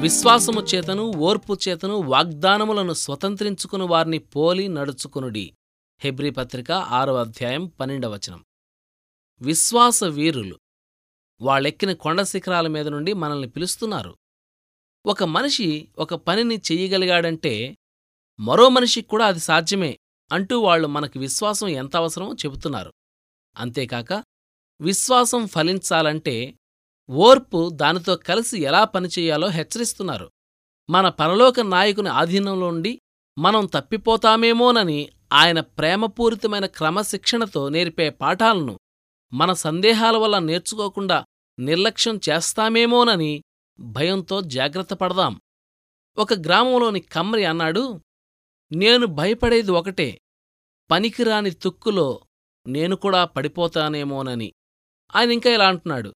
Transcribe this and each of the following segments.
విశ్వాసము చేతను ఓర్పు చేతను వాగ్దానములను స్వతంత్రించుకుని వారిని పోలి నడుచుకునుడి. హెబ్రీ పత్రిక ఆరో అధ్యాయం పన్నెండవచనం విశ్వాస వీరులు వాళ్ళెక్కిన కొండ శిఖరాల మీద నుండి మనల్ని పిలుస్తున్నారు. ఒక మనిషి ఒక పనిని చెయ్యగలిగాడంటే మరో మనిషికి కూడా అది సాధ్యమే అంటూ వాళ్ళు మనకి విశ్వాసం ఎంత అవసరమో చెబుతున్నారు. అంతేకాక విశ్వాసం ఫలించాలంటే ఓర్పు దానితో కలిసి ఎలా పనిచేయాలో హెచ్చరిస్తున్నారు. మన పరలోక నాయకుని ఆధీనంలో ఉండి మనం తప్పిపోతామేమోనని ఆయన ప్రేమపూరితమైన క్రమశిక్షణతో నేర్పే పాఠాలను మన సందేహాల వల్ల నేర్చుకోకుండా నిర్లక్ష్యం చేస్తామేమోనని భయంతో జాగ్రత్త పడదాం. ఒక గ్రామంలోని కమ్రి అన్నాడు నేను భయపడేది ఒకటే. పనికిరాని తుక్కులో నేను కూడా పడిపోతానేమోనని. ఆయన ఇంకా ఇలా అంటున్నాడు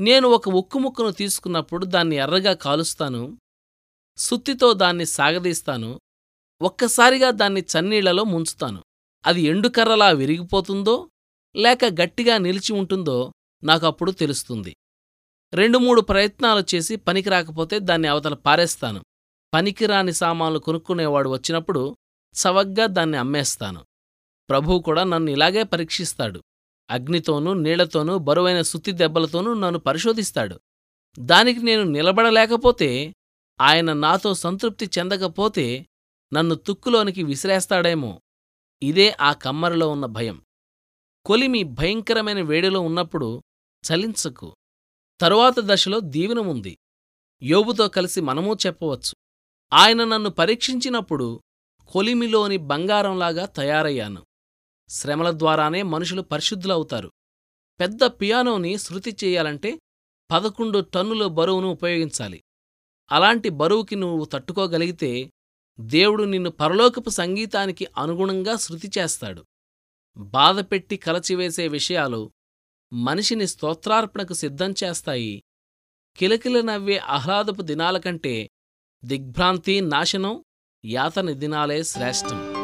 నేను ఒక ఉక్కు ముక్కను తీసుకున్నప్పుడు దాన్ని ఎర్రగా కాలుస్తాను సుత్తితో దాన్ని సాగదీస్తాను ఒక్కసారిగా దాన్ని చన్నీళ్ళలో ముంచుతాను. అది ఎండుకర్రలా విరిగిపోతుందో లేక గట్టిగా నిలిచి ఉంటుందో నాకప్పుడు తెలుస్తుంది. రెండు మూడు ప్రయత్నాలు చేసి పనికి రాకపోతే దాన్ని అవతల పారేస్తాను. పనికిరాని సామాన్లు కొనుక్కునేవాడు వచ్చినప్పుడు చవగ్గా దాన్ని అమ్మేస్తాను. ప్రభువు కూడా నన్ను ఇలాగే పరీక్షిస్తాడు. అగ్నితోనూ నీళ్ళతోనూ బరువైన సుత్తి దెబ్బలతోనూ నన్ను పరిశోధిస్తాడు. దానికి నేను నిలబడలేకపోతే ఆయన నాతో సంతృప్తి చెందకపోతే నన్ను తుక్కులోనికి విసిరేస్తాడేమో. ఇదే ఆ కమ్మరిలో ఉన్న భయం. కొలిమి భయంకరమైన వేడిలో ఉన్నప్పుడు చలించకు. తరువాత దశలో దీవెనముంది యోబుతో కలిసి మనమూ చెప్పవచ్చు. ఆయన నన్ను పరీక్షించినప్పుడు కొలిమిలోని బంగారంలాగా తయారయ్యాను. శ్రమల ద్వారానే మనుషులు పరిశుద్ధులవుతారు. పెద్ద పియానోని శృతి చెయ్యాలంటే పదకొండు టన్నుల బరువును ఉపయోగించాలి. అలాంటి బరువుకి నువ్వు తట్టుకోగలిగితే దేవుడు నిన్ను పరలోకపు సంగీతానికి అనుగుణంగా శృతి చేస్తాడు. బాధపెట్టి కలచివేసే విషయాలు మనిషిని స్తోత్రార్పణకు సిద్ధం చేస్తాయి. కిలకిల నవ్వే ఆహ్లాదపు దినాల కంటే దిగ్భ్రాంతి నాశనం యాతని దినాలే శ్రేష్టం.